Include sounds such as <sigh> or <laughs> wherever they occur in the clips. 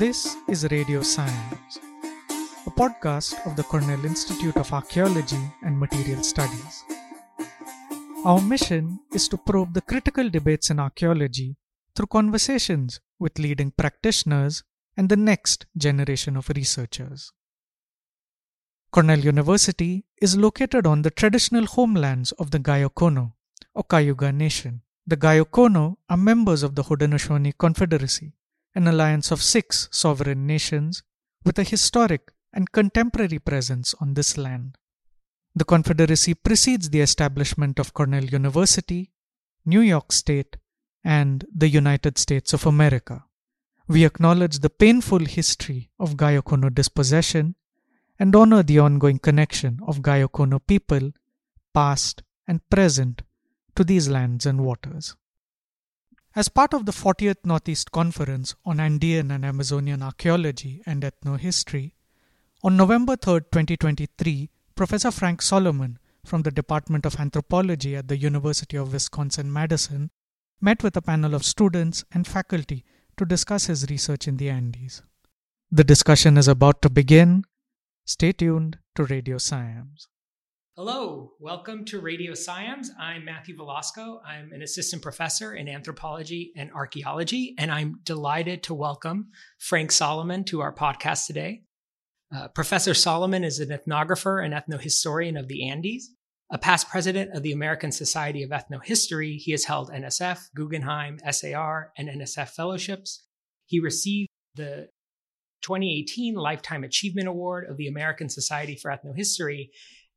This is RadioCIAMS, a podcast of the Cornell Institute of Archaeology and Material Studies. Our mission is to probe the critical debates in archaeology through conversations with leading practitioners and the next generation of researchers. Cornell University is located on the traditional homelands of the Gayokono, or Cayuga Nation. The Gayokono are members of the Haudenosaunee Confederacy, an alliance of six sovereign nations with a historic and contemporary presence on this land. The Confederacy precedes the establishment of Cornell University, New York State, and the United States of America. We acknowledge the painful history of Gayokono dispossession and honor the ongoing connection of Gayokono people, past and present, to these lands and waters. As part of the 40th Northeast Conference on Andean and Amazonian Archaeology and Ethnohistory, on November 3, 2023, Professor Frank Salomon from the Department of Anthropology at the University of Wisconsin Madison met with a panel of students and faculty to discuss his research in the Andes. The discussion is about to begin. Stay tuned to RadioCIAMS. Hello, welcome to RadioCIAMS. I'm Matthew Velasco. I'm an assistant professor in anthropology and archaeology, and I'm delighted to welcome Frank Salomon to our podcast today. Uh, Professor Salomon is an ethnographer and ethnohistorian of the Andes. A past president of the American Society of Ethnohistory, he has held NSF, Guggenheim, SAR, and NSF fellowships. He received the 2018 Lifetime Achievement Award of the American Society for Ethnohistory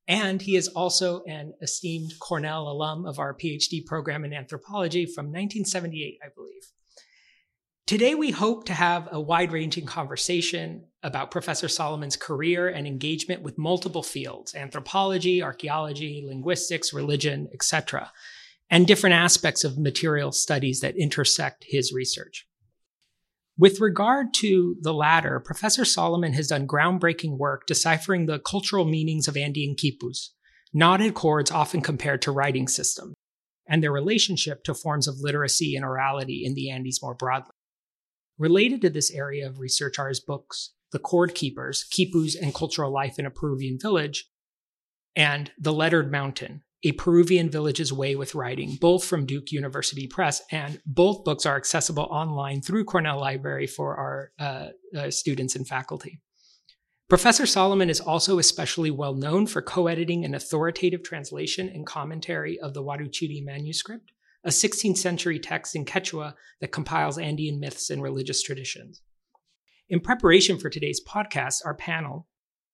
and he is also an esteemed Cornell alum of our PhD program in anthropology from 1978, I believe. Today, we hope to have a wide ranging conversation about Professor Salomon's career and engagement with multiple fields anthropology, archaeology, linguistics, religion, etc., and different aspects of material studies that intersect his research. With regard to the latter, Professor Salomon has done groundbreaking work deciphering the cultural meanings of Andean quipus, knotted cords often compared to writing systems, and their relationship to forms of literacy and orality in the Andes more broadly. Related to this area of research are his books, The Cord Keepers, Quipus and Cultural Life in a Peruvian Village, and The Lettered Mountain, a Peruvian Village's Way with Writing, both from Duke University Press. And both books are accessible online through Cornell Library for our uh, uh, students and faculty. Professor Solomon is also especially well known for co editing an authoritative translation and commentary of the Huarochirí manuscript, a 16th century text in Quechua that compiles Andean myths and religious traditions. In preparation for today's podcast, our panel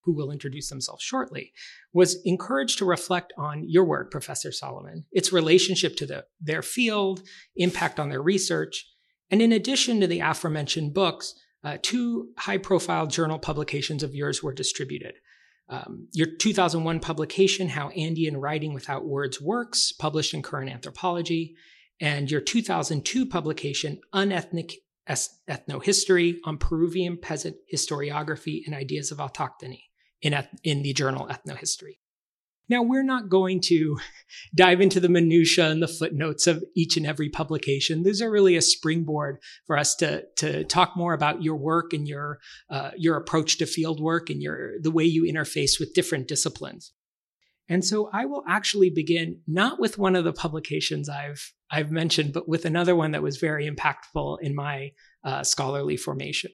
who will introduce themselves shortly, was encouraged to reflect on your work, Professor Salomon, its relationship to the, their field, impact on their research, and in addition to the aforementioned books, uh, two high profile journal publications of yours were distributed. Um, your 2001 publication, How Andean Writing Without Words Works, published in Current Anthropology, and your 2002 publication, Unethnic Ethnohistory on Peruvian Peasant Historiography and Ideas of Autochthony in, in the journal Ethnohistory. Now, we're not going to <laughs> dive into the minutiae and the footnotes of each and every publication. These are really a springboard for us to, to talk more about your work and your, uh, your approach to field work and your, the way you interface with different disciplines. And so I will actually begin not with one of the publications I've, I've mentioned, but with another one that was very impactful in my uh, scholarly formation.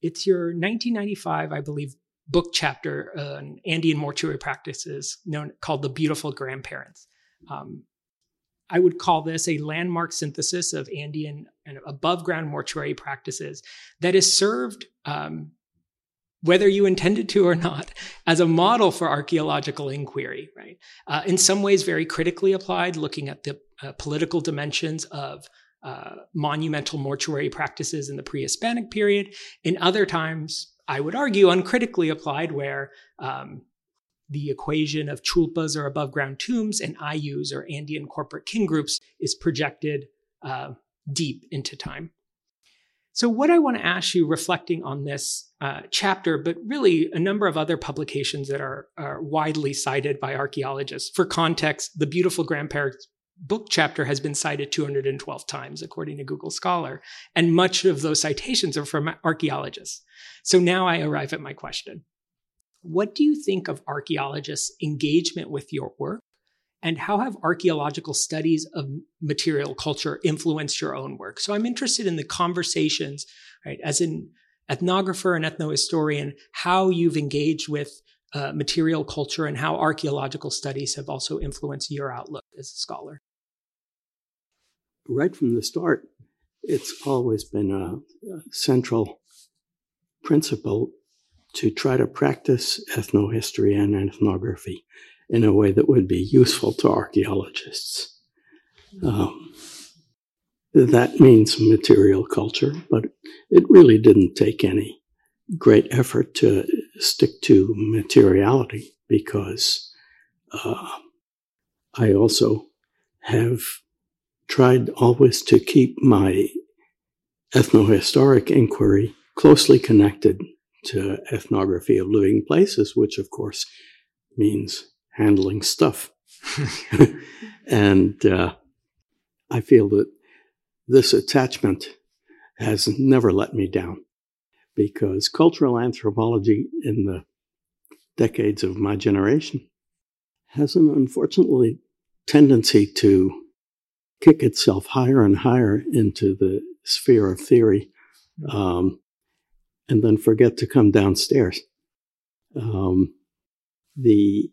It's your 1995, I believe, book chapter on Andean mortuary practices known called The Beautiful Grandparents. Um, I would call this a landmark synthesis of Andean and above ground mortuary practices that is served, um, whether you intended to or not, as a model for archaeological inquiry, right? Uh, in some ways, very critically applied, looking at the uh, political dimensions of uh, monumental mortuary practices in the pre Hispanic period. In other times, I would argue, uncritically applied, where um, the equation of chulpas or above ground tombs and ayllus or Andean corporate kin groups is projected uh, deep into time. So, what I want to ask you, reflecting on this uh, chapter, but really a number of other publications that are, are widely cited by archaeologists. For context, the beautiful grandparents book chapter has been cited 212 times, according to Google Scholar. And much of those citations are from archaeologists. So now I arrive at my question. What do you think of archaeologists' engagement with your work? And how have archaeological studies of material culture influenced your own work? So I'm interested in the conversations, right, as an ethnographer and ethnohistorian, how you've engaged with uh, material culture and how archaeological studies have also influenced your outlook as a scholar. Right from the start, it's always been a, a central principle to try to practice ethnohistory and ethnography in a way that would be useful to archaeologists. Um, that means material culture, but it really didn't take any great effort to stick to materiality because uh, I also have tried always to keep my ethnohistoric inquiry closely connected to ethnography of living places, which of course means handling stuff. <laughs> and uh, I feel that this attachment has never let me down because cultural anthropology in the decades of my generation has an unfortunately tendency to kick itself higher and higher into the sphere of theory um, and then forget to come downstairs. Um, the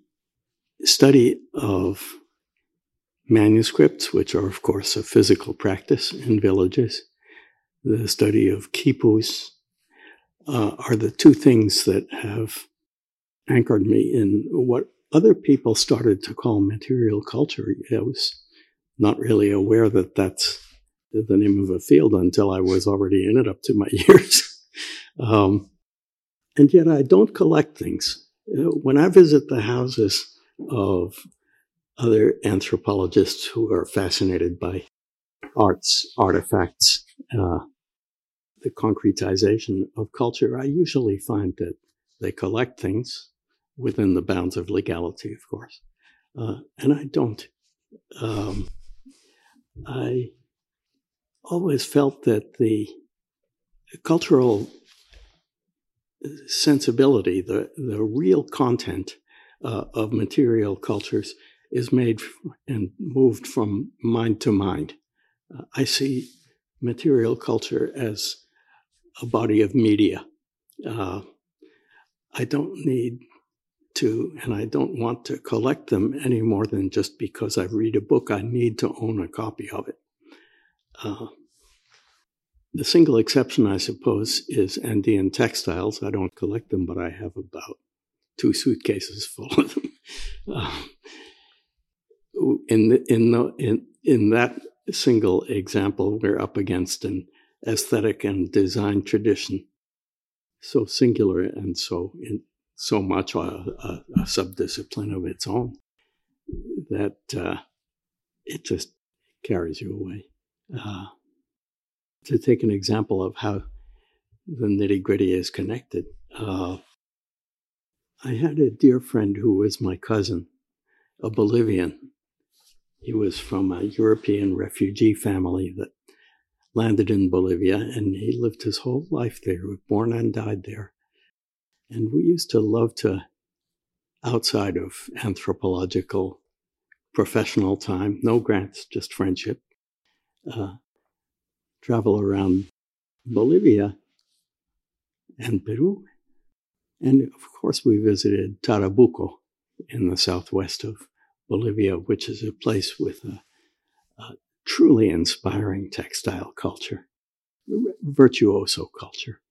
study of manuscripts, which are, of course, a physical practice in villages, the study of quipus, uh, are the two things that have anchored me in what other people started to call material culture. I was not really aware that that's the name of a field until I was already in it up to my <laughs> ears. um, and yet I don't collect things. Uh, when I visit the houses of other anthropologists who are fascinated by arts, artifacts, uh, the concretization of culture, I usually find that they collect things within the bounds of legality, of course. Uh, and I don't. Um, I always felt that the cultural sensibility, the, the real content uh, of material cultures is made and moved from mind to mind. Uh, I see material culture as a body of media. Uh, I don't need to, and I don't want to collect them any more than just because I read a book, I need to own a copy of it. Uh, the single exception, I suppose, is Andean textiles. I don't collect them, but I have about two suitcases full of them. Uh, in the, in the, in in that single example, we're up against an aesthetic and design tradition so singular and so in, so much a, a, a subdiscipline of its own that uh, it just carries you away. Uh, to take an example of how the nitty gritty is connected, uh, I had a dear friend who was my cousin, a Bolivian. He was from a European refugee family that landed in Bolivia, and he lived his whole life there, born and died there. And we used to love to, outside of anthropological professional time, no grants, just friendship, uh, travel around Bolivia and Peru and of course, we visited Tarabuco in the southwest of Bolivia, which is a place with a, a truly inspiring textile culture, virtuoso culture.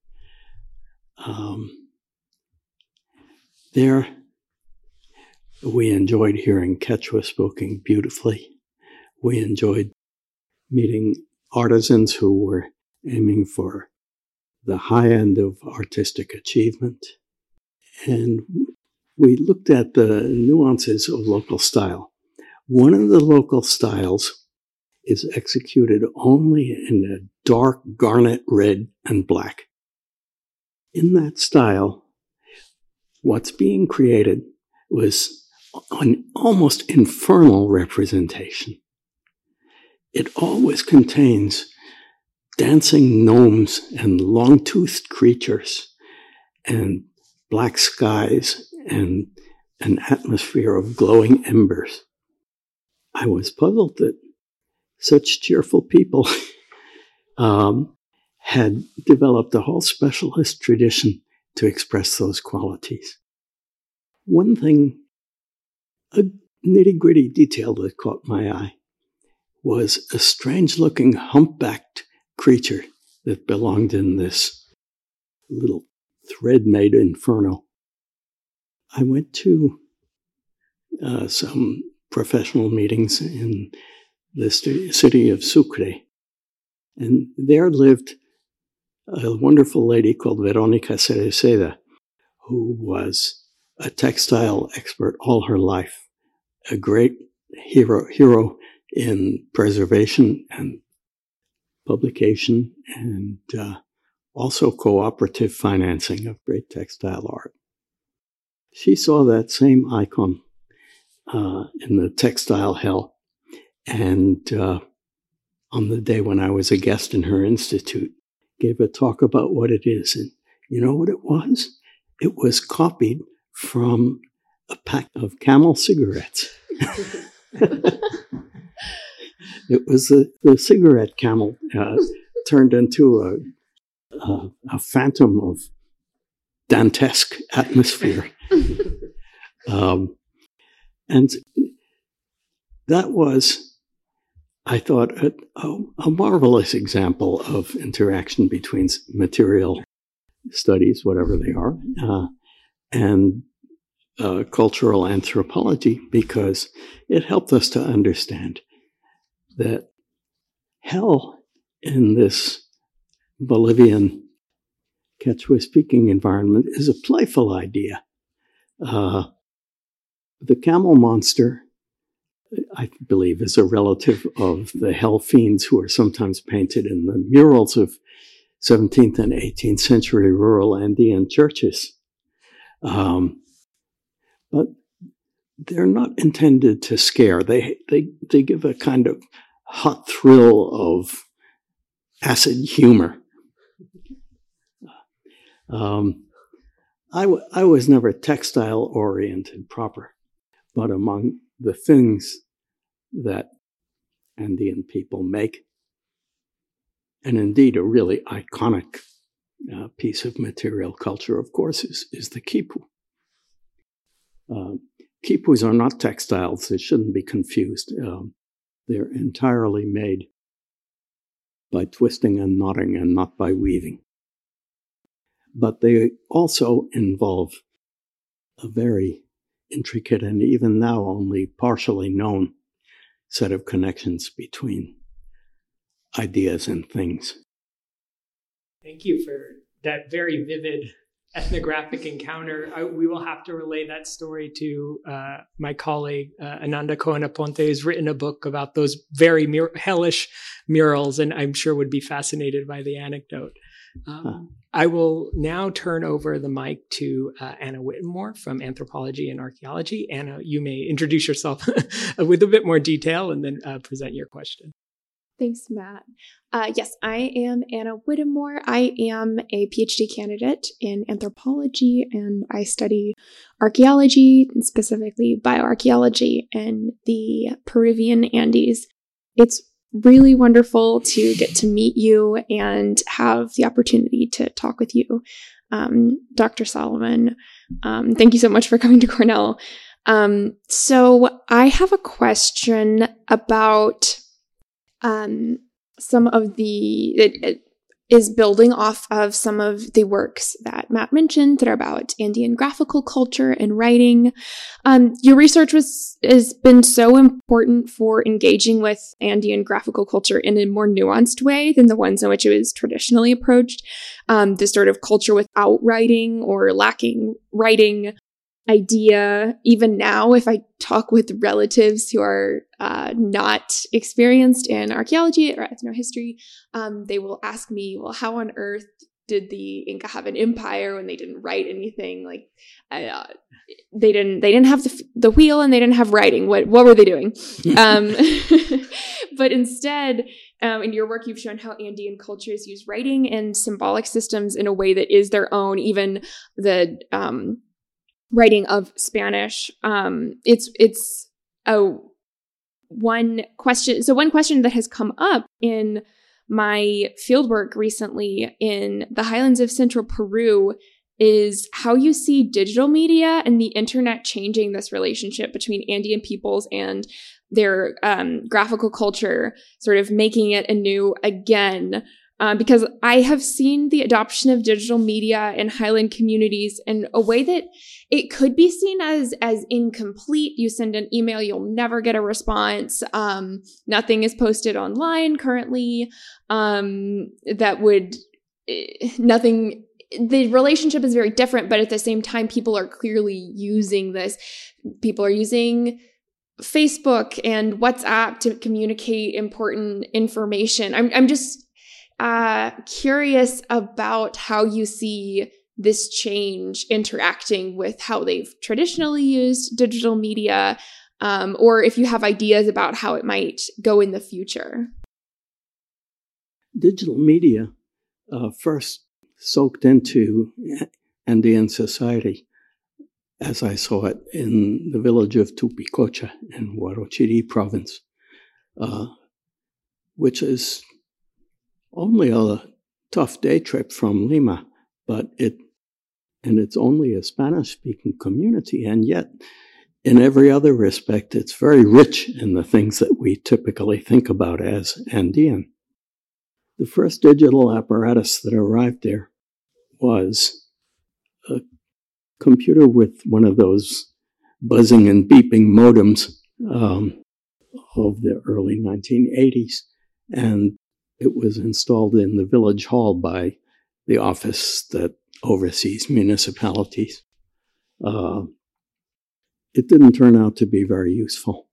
Um, there, we enjoyed hearing Quechua spoken beautifully. We enjoyed meeting artisans who were aiming for the high end of artistic achievement and we looked at the nuances of local style. One of the local styles is executed only in a dark garnet red and black. In that style, what's being created was an almost infernal representation it always contains dancing gnomes and long toothed creatures and black skies and an atmosphere of glowing embers. I was puzzled that such cheerful people <laughs> um, had developed a whole specialist tradition to express those qualities. One thing, a nitty gritty detail that caught my eye was a strange looking humpbacked creature that belonged in this little thread made inferno. I went to uh, some professional meetings in the city of Sucre, and there lived a wonderful lady called Veronica Cereceda, who was a textile expert all her life, a great hero, hero in preservation and publication, and uh, also cooperative financing of great textile art. She saw that same icon uh, in the textile hell, and uh, on the day when I was a guest in her institute, gave a talk about what it is. And you know what it was? It was copied from a pack of camel cigarettes. <laughs> it was the, the cigarette camel uh, turned into a, a, a, phantom of Dantesque atmosphere. <laughs> um, and that was I thought a, a, marvelous example of interaction between material studies, whatever they are, uh, and uh, cultural anthropology, because it helped us to understand that hell in this Bolivian Quechua speaking environment is a playful idea. Uh, the camel monster I believe, is a relative of the hell fiends who are sometimes painted in the murals of 17th and 18th century rural Andean churches. Um, but they're not intended to scare. They, they, they give a kind of hot thrill of acid humor. Um, I, w- I was never textile oriented proper, but among the things that Andean people make. And indeed, a really iconic uh, piece of material culture, of course, is, is the quipu. Uh, quipus are not textiles, they shouldn't be confused. Um, they're entirely made by twisting and knotting and not by weaving. But they also involve a very intricate and even now only partially known set of connections between ideas and things. Thank you for that very vivid ethnographic encounter. I, we will have to relay that story to uh, my colleague uh, Ananda Cohen Aponte, who's written a book about those very mur- hellish murals, and I'm sure would be fascinated by the anecdote. Um, huh. I will now turn over the mic to uh, Anna Whittemore from Anthropology and Archaeology. Anna, you may introduce yourself <laughs> with a bit more detail and then uh, present your question. Thanks, Matt. Uh, yes, I am Anna Whittemore. I am a PhD candidate in anthropology and I study archaeology, specifically bioarchaeology in the Peruvian Andes. It's really wonderful to get to meet you and have the opportunity to talk with you, um, Dr. Salomon. Um, thank you so much for coming to Cornell. Um, so, I have a question about um, some of the. It, it, is building off of some of the works that Matt mentioned that are about Andean graphical culture and writing. Um, your research was has been so important for engaging with Andean graphical culture in a more nuanced way than the ones in which it was traditionally approached. Um, this sort of culture without writing or lacking writing idea even now if i talk with relatives who are uh, not experienced in archaeology or ethnohistory um, they will ask me well how on earth did the inca have an empire when they didn't write anything? Like uh, they didn't they didn't have the, the wheel and they didn't have writing. What what were they doing? <laughs> Um, <laughs> but instead, um, in your work, you've shown how Andean cultures use writing and symbolic systems in a way that is their own. Even the um, writing of Spanish, um, it's it's a one question. So one question that has come up in my fieldwork recently in the highlands of central Peru is how you see digital media and the internet changing this relationship between Andean peoples and their um, graphical culture, sort of making it anew again. Um, because I have seen the adoption of digital media in Highland communities in a way that it could be seen as as incomplete. You send an email, you'll never get a response. Um, nothing is posted online currently. Um, that would eh, nothing the relationship is very different, but at the same time, people are clearly using this. People are using Facebook and WhatsApp to communicate important information. I'm, I'm just uh, curious about how you see this change interacting with how they've traditionally used digital media, um, or if you have ideas about how it might go in the future. Digital media uh, first soaked into Andean society as I saw it in the village of Tupicocha in Huarochirí province, uh, which is only a tough day trip from Lima, but it and it's only a Spanish speaking community, and yet in every other respect, it's very rich in the things that we typically think about as Andean. The first digital apparatus that arrived there was a computer with one of those buzzing and beeping modems um, of the early 1980s. And it was installed in the village hall by the office that oversees municipalities. Uh, it didn't turn out to be very useful.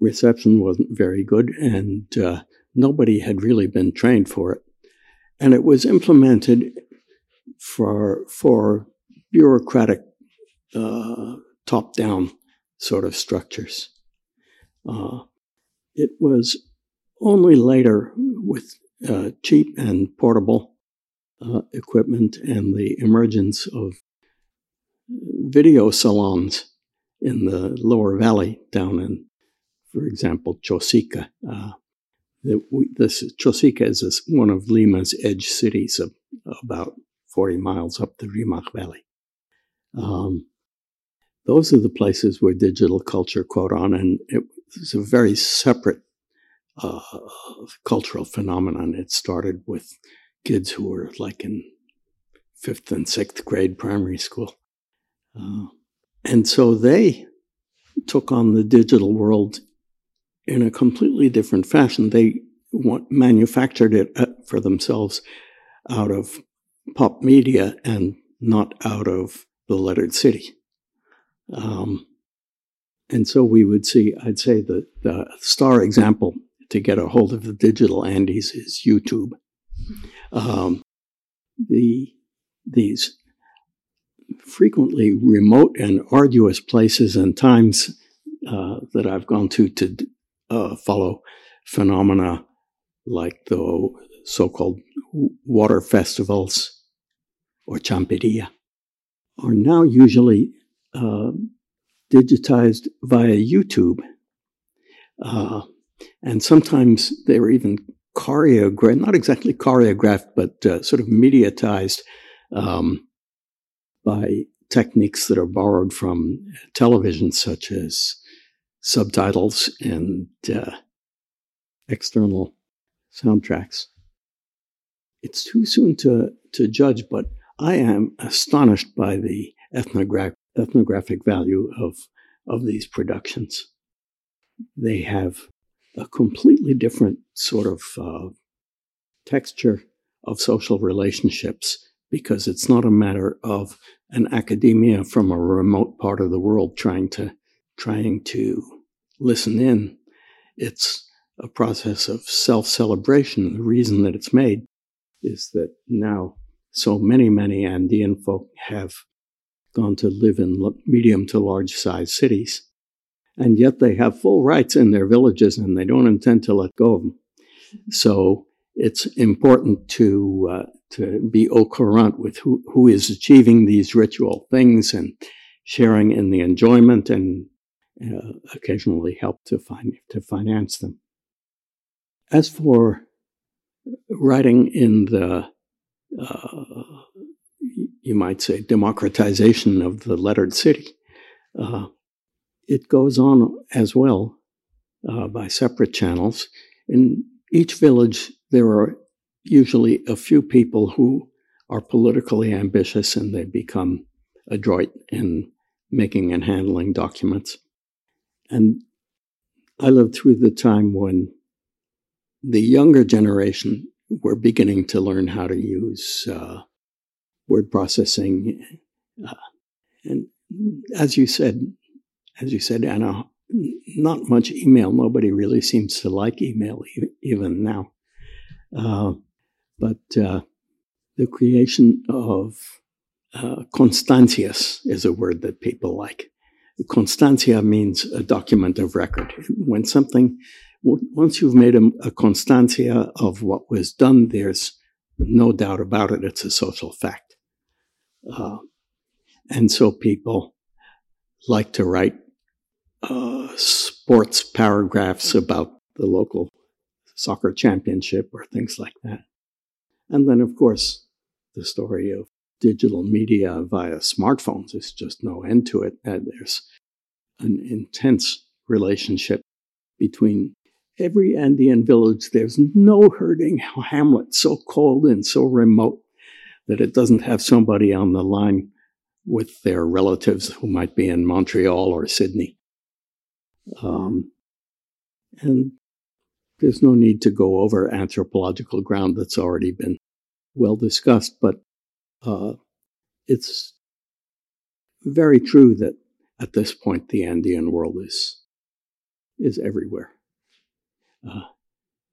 Reception wasn't very good, and uh, nobody had really been trained for it. And it was implemented for, for bureaucratic, uh, top down sort of structures. Uh, it was only later with uh, cheap and portable uh, equipment and the emergence of video salons in the lower valley down in, for example, Chosica. Uh, this Chosica is this, one of Lima's edge cities, of, about 40 miles up the Rimac Valley. Um, those are the places where digital culture caught on, and it was a very separate uh, cultural phenomenon. It started with kids who were like in fifth and sixth grade primary school. Uh, and so they took on the digital world in a completely different fashion. They want, manufactured it uh, for themselves out of pop media and not out of the lettered city. Um, and so we would see, I'd say that the star example to get a hold of the digital Andes is YouTube. Um, the, these frequently remote and arduous places and times uh, that I've gone to to uh, follow phenomena like the so-called water festivals or champeria are now usually uh, digitized via YouTube. Uh, and sometimes they're even choreographed, not exactly choreographed, but uh, sort of mediatized um, by techniques that are borrowed from television, such as subtitles and uh, external soundtracks. It's too soon to, to judge, but I am astonished by the ethnogra- ethnographic value of, of these productions. They have a completely different sort of uh, texture of social relationships because it's not a matter of an academia from a remote part of the world trying to trying to listen in. It's a process of self celebration. The reason that it's made is that now so many, many Andean folk have gone to live in medium to large size cities. And yet they have full rights in their villages and they don't intend to let go of them. So it's important to uh, to be au courant with who, who is achieving these ritual things and sharing in the enjoyment and uh, occasionally help to find to finance them. As for writing in the uh, you might say democratization of the lettered city, uh, it goes on as well uh, by separate channels. In each village, there are usually a few people who are politically ambitious and they become adroit in making and handling documents. And I lived through the time when the younger generation were beginning to learn how to use uh, word processing. Uh, and as you said, as you said, Anna, not much email. Nobody really seems to like email even now. Uh, but uh, the creation of uh, constancias is a word that people like. Constancia means a document of record. When something, once you've made a, a constancia of what was done, there's no doubt about it. It's a social fact. Uh, and so people like to write uh, sports paragraphs about the local soccer championship or things like that. And then, of course, the story of digital media via smartphones. There's just no end to it. And there's an intense relationship between every Andean village. There's no herding hamlet so cold and so remote that it doesn't have somebody on the line with their relatives who might be in Montreal or Sydney. Um, and there's no need to go over anthropological ground that's already been well discussed, but uh, it's very true that at this point the Andean world is is everywhere. Uh,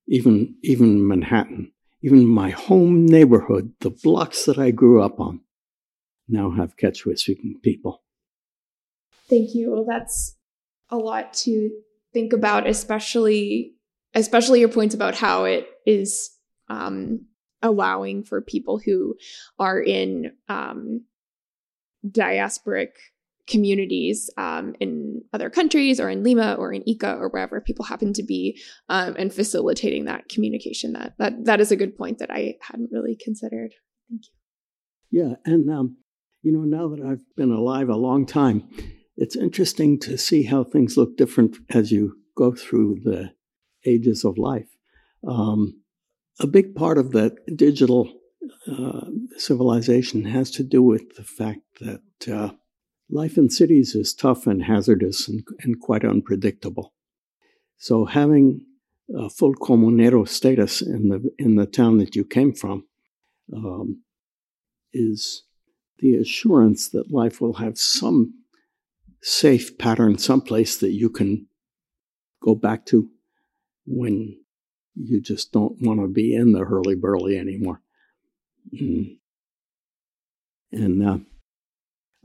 even even Manhattan, even my home neighborhood, the blocks that I grew up on, now have Quechua speaking people. Thank you. Well, that's a lot to think about, especially especially your points about how it is um, allowing for people who are in um, diasporic communities um, in other countries or in Lima or in Ica or wherever people happen to be um, and facilitating that communication. That, that that is a good point that I hadn't really considered. Thank you. Yeah, and um, you know, now that I've been alive a long time, it's interesting to see how things look different as you go through the ages of life. Um, a big part of that digital uh, civilization has to do with the fact that uh, life in cities is tough and hazardous and, and quite unpredictable. So having a full comunero status in the in the town that you came from um, is the assurance that life will have some safe pattern, someplace that you can go back to when you just don't want to be in the hurly burly anymore. Mm. And uh,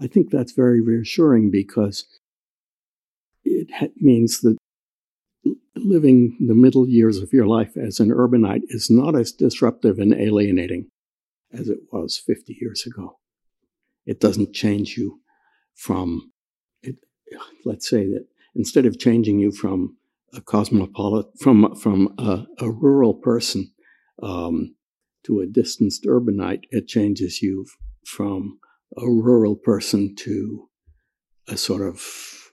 I think that's very reassuring because it ha- means that living the middle years of your life as an urbanite is not as disruptive and alienating as it was 50 years ago. It doesn't change you from, let's say that instead of changing you from a cosmopolitan from from a, a rural person um, to a distanced urbanite, it changes you from a rural person to a sort of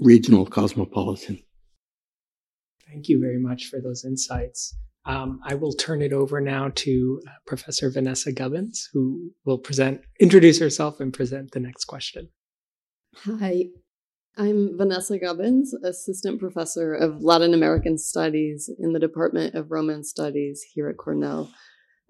regional cosmopolitan. Thank you very much for those insights. Um, I will turn it over now to uh, Professor Vanessa Gubbins, who will present, introduce herself, and present the next question. Hi, I'm Vanessa Gubbins, Assistant Professor of Latin American Studies in the Department of Romance Studies here at Cornell.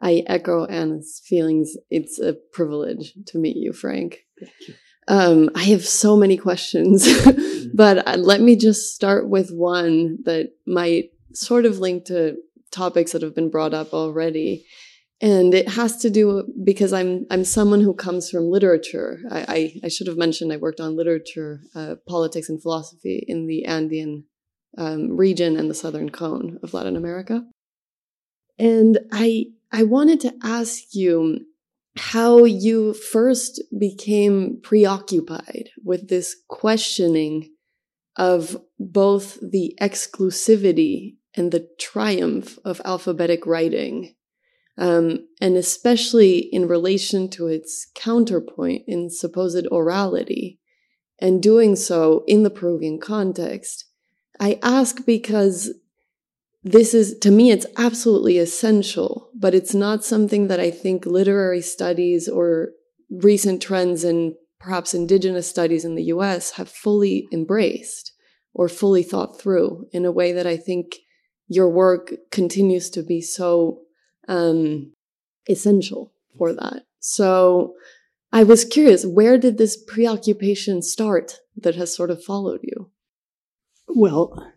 I echo Anna's feelings. It's a privilege to meet you, Frank. Thank you. Um, I have so many questions, <laughs> but uh, let me just start with one that might sort of link to topics that have been brought up already. And it has to do because I'm I'm someone who comes from literature. I I, I should have mentioned I worked on literature, uh, politics, and philosophy in the Andean um, region and the southern cone of Latin America, and I I wanted to ask you how you first became preoccupied with this questioning of both the exclusivity and the triumph of alphabetic writing um, and especially in relation to its counterpoint in supposed orality, and doing so in the Peruvian context. I ask because this is, to me, it's absolutely essential, but it's not something that I think literary studies or recent trends in perhaps indigenous studies in the US have fully embraced or fully thought through in a way that I think your work continues to be so um, essential for that. So I was curious, where did this preoccupation start that has sort of followed you? Well,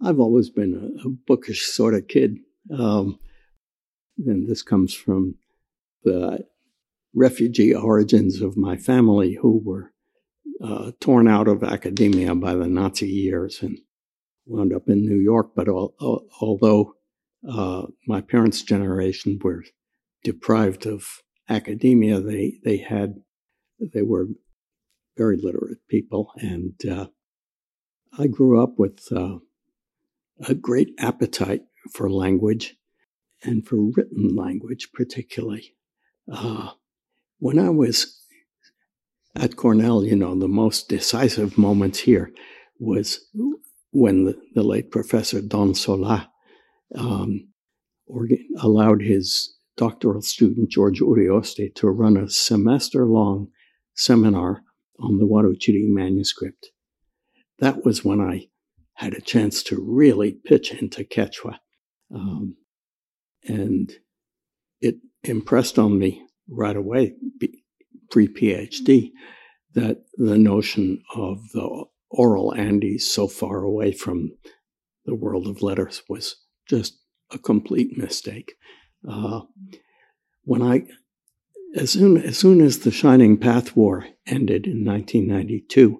I've always been a, a bookish sort of kid. Um, and this comes from the refugee origins of my family who were uh, torn out of academia by the Nazi years and wound up in New York. But al- al- although uh, my parents' generation were deprived of academia. They they had they were very literate people, and uh, I grew up with uh, a great appetite for language and for written language, particularly. Uh, when I was at Cornell, you know, the most decisive moments here was when the, the late Professor Don Solá um, allowed his doctoral student, George Urioste, to run a semester long seminar on the Huarochiri manuscript. That was when I had a chance to really pitch into Quechua. Um, and it impressed on me right away, pre PhD, that the notion of the oral Andes so far away from the world of letters was just a complete mistake. Uh, when I, as soon as soon as the Shining Path War ended in 1992,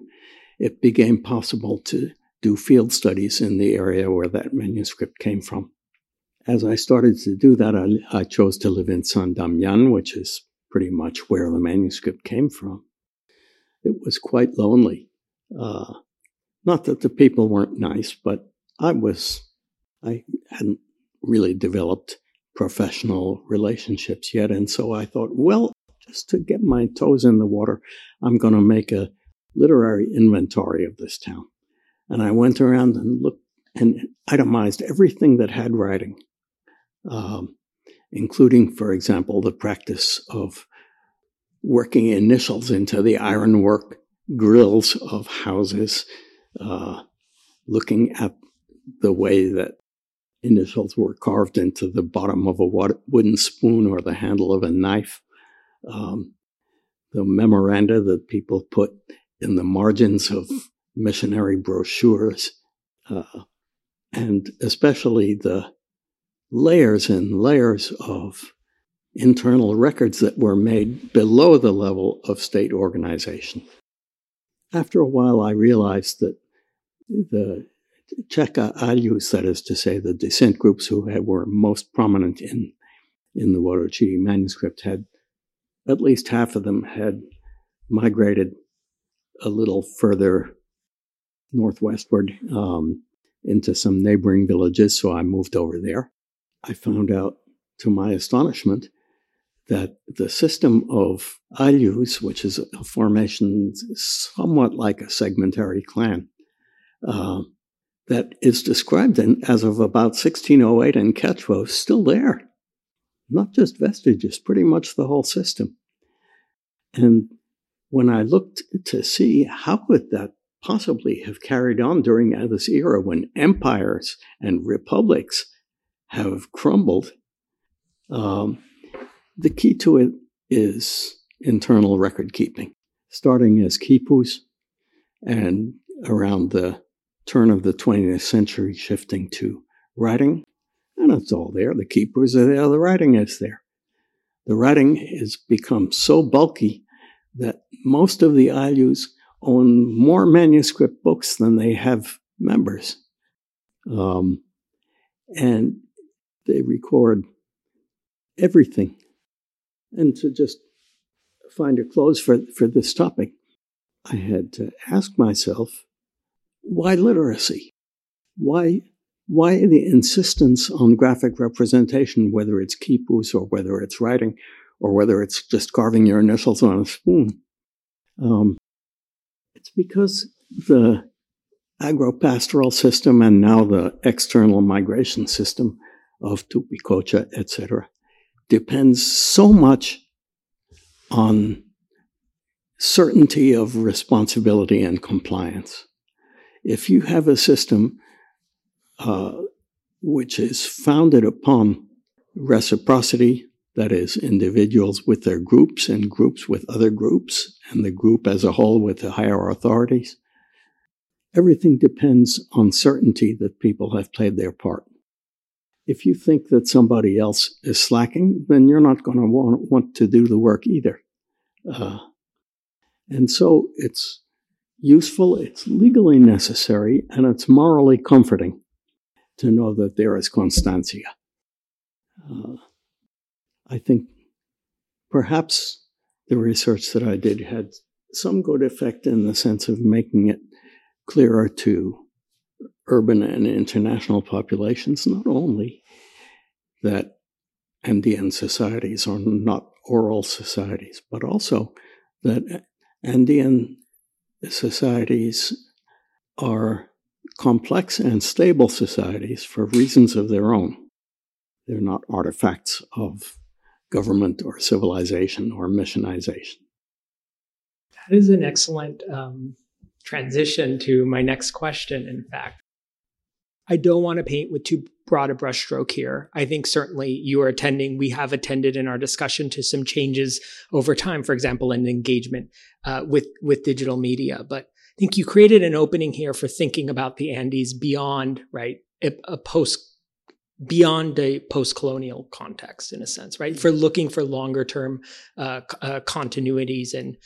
it became possible to do field studies in the area where that manuscript came from. As I started to do that, I, I chose to live in San Damian, which is pretty much where the manuscript came from. It was quite lonely. Uh, not that the people weren't nice, but I was I hadn't really developed professional relationships yet. And so I thought, well, just to get my toes in the water, I'm going to make a literary inventory of this town. And I went around and looked and itemized everything that had writing, um, including, for example, the practice of working initials into the ironwork grills of houses, uh, looking at the way that initials were carved into the bottom of a wooden spoon or the handle of a knife. Um, the memoranda that people put in the margins of missionary brochures, uh, and especially the layers and layers of internal records that were made below the level of state organization. After a while, I realized that the Checa Ayllus, that is to say, the descent groups who had, were most prominent in, in the Huarochiri manuscript, had at least half of them had migrated a little further northwestward um, into some neighboring villages, so I moved over there. I found out, to my astonishment, that the system of Ayllus, which is a formation somewhat like a segmentary clan, uh, that is described in, as of about 1608 in Quechua is still there. Not just vestiges, pretty much the whole system. And when I looked to see how could that possibly have carried on during this era when empires and republics have crumbled, um, the key to it is internal record keeping, starting as quipus and around the turn of the 20th century shifting to writing. And it's all there. The keepers are there, the writing is there. The writing has become so bulky that most of the Ayllus own more manuscript books than they have members. Um, and they record everything. And to just find a close for, for this topic, I had to ask myself, why literacy? Why, why the insistence on graphic representation, whether it's quipus or whether it's writing or whether it's just carving your initials on a spoon? Um, it's because the agropastoral system and now the external migration system of Tupicocha, etc., depends so much on certainty of responsibility and compliance. If you have a system uh, which is founded upon reciprocity, that is, individuals with their groups and groups with other groups, and the group as a whole with the higher authorities, everything depends on certainty that people have played their part. If you think that somebody else is slacking, then you're not going to want, want to do the work either. Uh, and so it's useful, it's legally necessary, and it's morally comforting to know that there is constancia. Uh, I think perhaps the research that I did had some good effect in the sense of making it clearer to urban and international populations, not only that Andean societies are not oral societies, but also that Andean societies are complex and stable societies for reasons of their own. They're not artifacts of government or civilization or missionization. That is an excellent um, transition to my next question, in fact. I don't want to paint with too broad a brushstroke here. I think certainly you are attending, we have attended in our discussion to some changes over time, for example, in engagement uh, with, with digital media. But I think you created an opening here for thinking about the Andes beyond, right, a, a post beyond a post-colonial context in a sense right for looking for longer term uh, uh, continuities and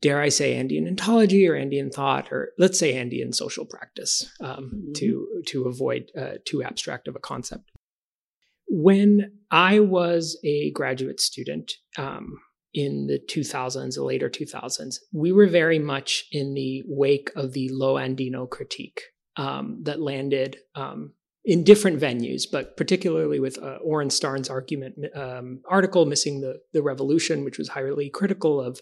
dare I say, Andean ontology or Andean thought, or let's say Andean social practice, um, mm-hmm. to to avoid uh, too abstract of a concept. When I was a graduate student um, in the 2000s, the later 2000s, we were very much in the wake of the Lo Andino critique um, that landed um, in different venues, but particularly with uh, Oren Starn's argument um, article, Missing the, the Revolution, which was highly critical of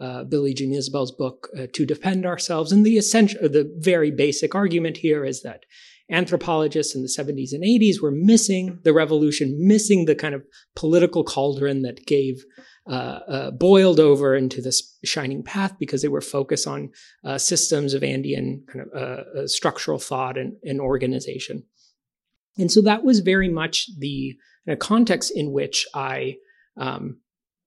uh, Billie Jean Isbell's book, uh, To Defend Ourselves. And the essential, the very basic argument here is that anthropologists in the 70s and 80s were missing the revolution, missing the kind of political cauldron that gave uh, uh, boiled over into this shining path because they were focused on uh, systems of Andean kind of uh, uh, structural thought and, and, organization. And so that was very much the context in which I um,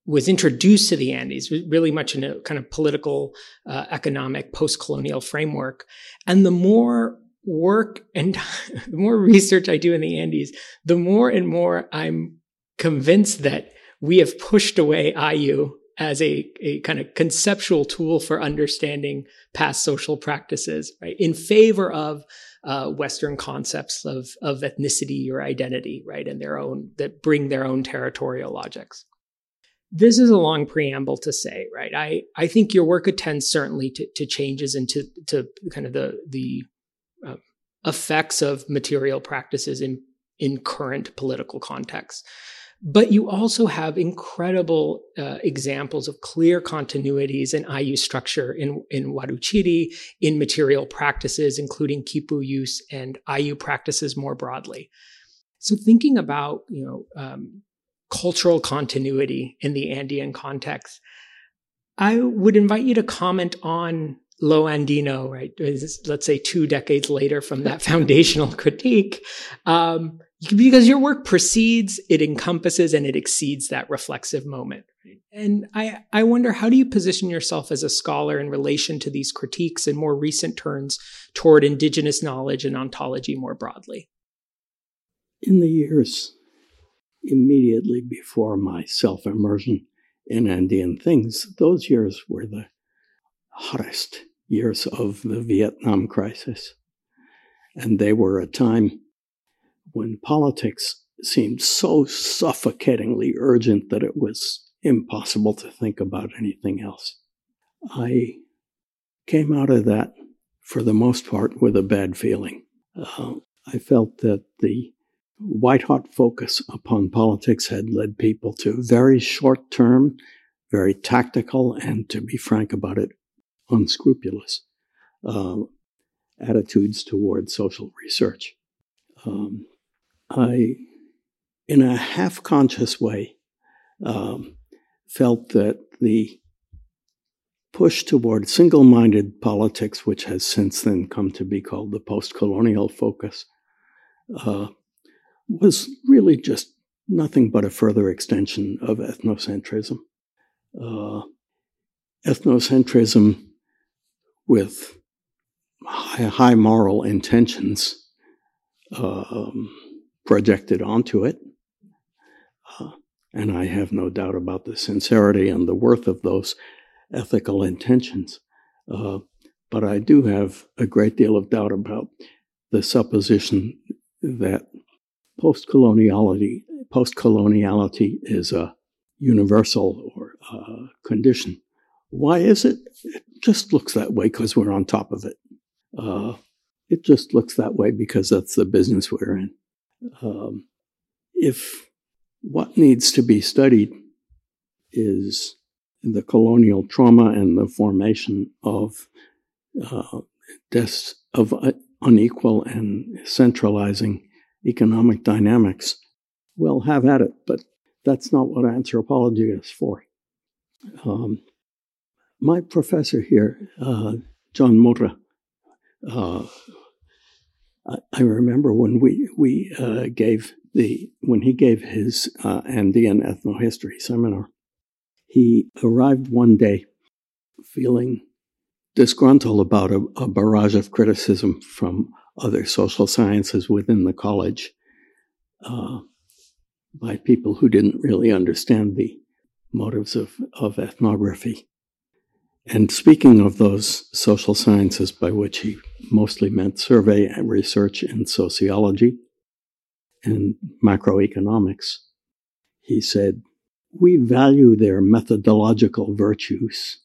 was introduced to the Andes, really much in a kind of political, uh, economic, post colonial framework. And the more work and <laughs> the more research I do in the Andes, the more and more I'm convinced that we have pushed away Ayllu as a, a kind of conceptual tool for understanding past social practices, right, in favor of uh, Western concepts of, of ethnicity or identity, right, and their own, that bring their own territorial logics this is a long preamble to say, right? I, I think your work attends certainly to, to changes and to, to kind of the, the uh, effects of material practices in, in current political contexts. But you also have incredible uh, examples of clear continuities in Ayllu structure in, in Huarochirí, in material practices, including Quipu use and Ayllu practices more broadly. So thinking about, you know, um, cultural continuity in the Andean context. I would invite you to comment on Lo Andino, right? Let's say two decades later from that <laughs> foundational critique, um, because your work precedes, it encompasses, and it exceeds that reflexive moment. And I, I wonder, how do you position yourself as a scholar in relation to these critiques and more recent turns toward indigenous knowledge and ontology more broadly? in the years immediately before my self immersion in Andean things, those years were the hottest years of the Vietnam crisis. And they were a time when politics seemed so suffocatingly urgent that it was impossible to think about anything else. I came out of that, for the most part, with a bad feeling. Uh, I felt that the white hot focus upon politics had led people to very short term, very tactical, and to be frank about it, unscrupulous uh, attitudes toward social research. Um, I, in a half conscious way, um, felt that the push toward single minded politics, which has since then come to be called the post colonial focus, uh, was really just nothing but a further extension of ethnocentrism. Uh, ethnocentrism with high, high moral intentions um, projected onto it. Uh, and I have no doubt about the sincerity and the worth of those ethical intentions. Uh, but I do have a great deal of doubt about the supposition that post-coloniality post-coloniality is a universal or a condition. Why is it? It just looks that way because we're on top of it. Uh, it just looks that way because that's the business we're in. Um, if what needs to be studied is the colonial trauma and the formation of uh, deaths of unequal and centralizing economic dynamics, well, have at it. But that's not what anthropology is for. Um, my professor here, uh, John Murra, uh, I, remember when we we uh, gave the when he gave his uh, Andean ethnohistory seminar, he arrived one day feeling disgruntled about a, a barrage of criticism from other social sciences within the college uh, by people who didn't really understand the motives of, of ethnography. And speaking of those social sciences, by which he mostly meant survey and research in sociology and macroeconomics, he said, We value their methodological virtues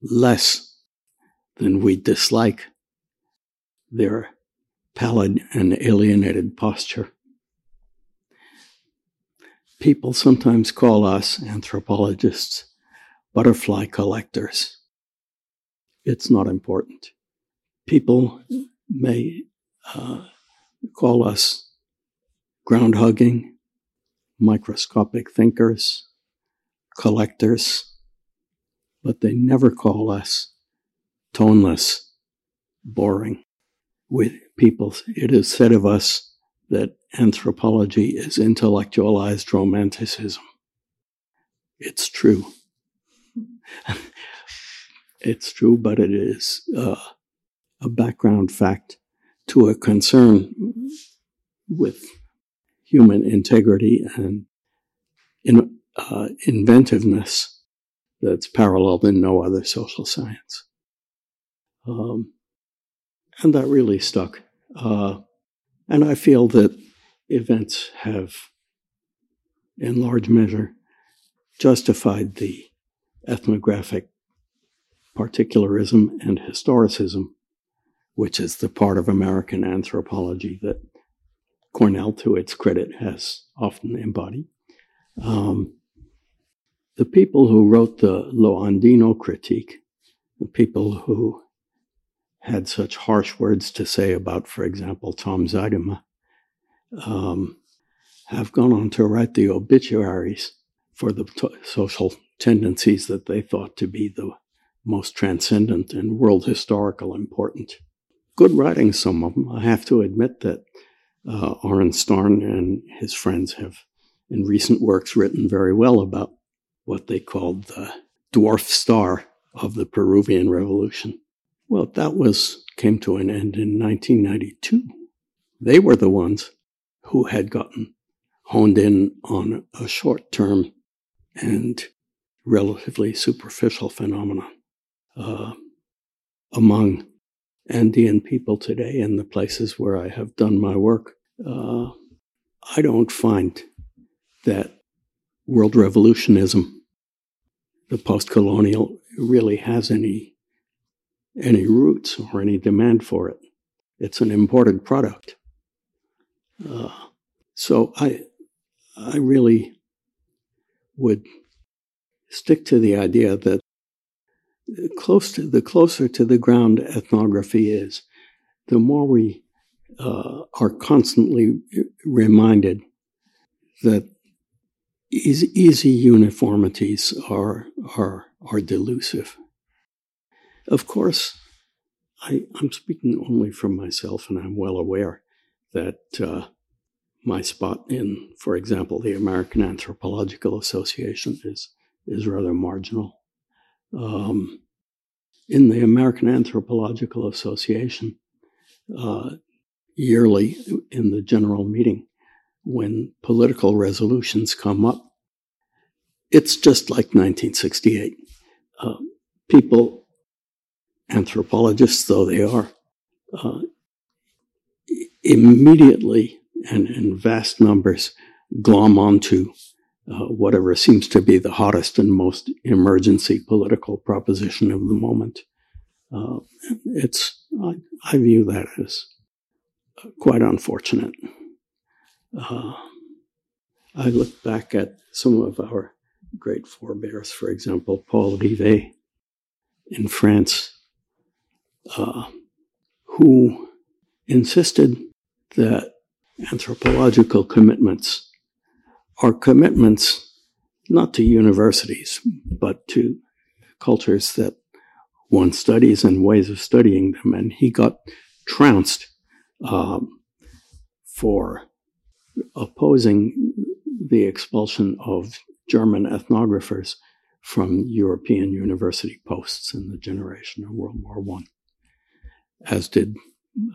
less than we dislike their pallid and alienated posture. People sometimes call us anthropologists butterfly collectors. It's not important. People may uh, call us ground hugging, microscopic thinkers, collectors, but they never call us toneless, boring with people. It is said of us that anthropology is intellectualized romanticism. It's true. <laughs> it's true, but it is uh, a background fact to a concern with human integrity and in, uh, inventiveness that's paralleled in no other social science. Um, and that really stuck. Uh, and I feel that events have, in large measure, justified the ethnographic particularism and historicism, which is the part of American anthropology that Cornell, to its credit, has often embodied. Um, the people who wrote the Lo Andino critique, the people who had such harsh words to say about, for example, Tom Zuidema, um, have gone on to write the obituaries for the t- social tendencies that they thought to be the most transcendent and world historical important. Good writing, some of them. I have to admit that uh, Starn and his friends have, in recent works, written very well about what they called the dwarf star of the Peruvian Revolution. Well, that was came to an end in 1992. They were the ones who had gotten honed in on a short term and relatively superficial phenomenon. Uh, among Andean people today in the places where I have done my work, uh, I don't find that world revolutionism, the post colonial, really has any any roots or any demand for it. It's an imported product. Uh, so I, I really would stick to the idea that close to the closer to the ground ethnography is, the more we uh, are constantly reminded that easy, easy uniformities are are are delusive. Of course, I, am speaking only from myself, and I'm well aware that uh, my spot in, for example, the American Anthropological Association is is rather marginal. Um, in the American Anthropological Association, uh, yearly in the general meeting, when political resolutions come up, it's just like 1968. Uh, people anthropologists though they are, uh, immediately and in vast numbers glom onto uh, whatever seems to be the hottest and most emergency political proposition of the moment. Uh, it's I, I, view that as quite unfortunate. Uh, I look back at some of our great forebears, for example, Paul Rivet in France, uh, who insisted that anthropological commitments are commitments not to universities, but to cultures that one studies and ways of studying them. And he got trounced um, for opposing the expulsion of German ethnographers from European university posts in the generation of World War One as did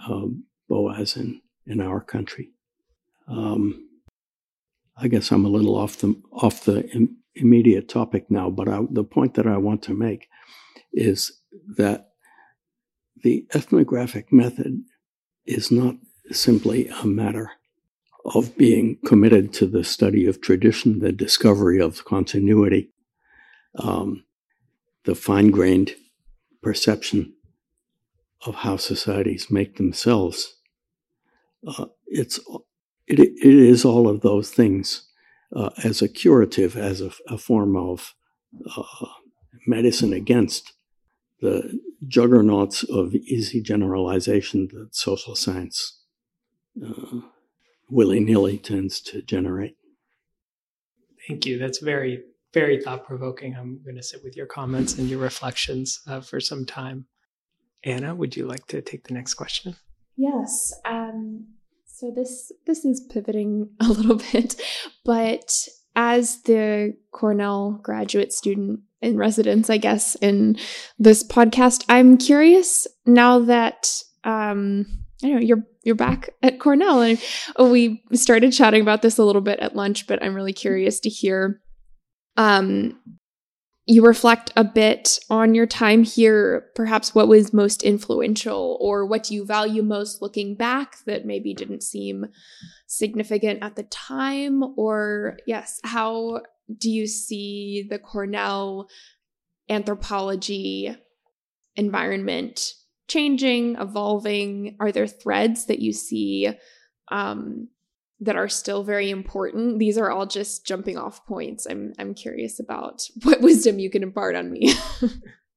um, Boas in, in our country. Um, I guess I'm a little off the off the Im- immediate topic now, but I, the point that I want to make is that the ethnographic method is not simply a matter of being committed to the study of tradition, the discovery of continuity, um, the fine grained perception of how societies make themselves. Uh, it's it, it is all of those things uh, as a curative, as a, a form of uh, medicine against the juggernauts of easy generalization that social science uh, willy nilly tends to generate. Thank you. That's very, very thought provoking. I'm going to sit with your comments and your reflections uh, for some time. Anna, would you like to take the next question? Yes. Um, so this this is pivoting <laughs> a little bit, but as the Cornell graduate student in residence, I guess in this podcast, I'm curious now that um, I know you're you're back at Cornell, and we started chatting about this a little bit at lunch, but I'm really curious to hear um, you reflect a bit on your time here, perhaps what was most influential or what you value most looking back that maybe didn't seem significant at the time? Or, yes, how do you see the Cornell anthropology environment changing, evolving? Are there threads that you see um, that are still very important. These are all just jumping off points. I'm I'm curious about <laughs> what wisdom you can impart on me.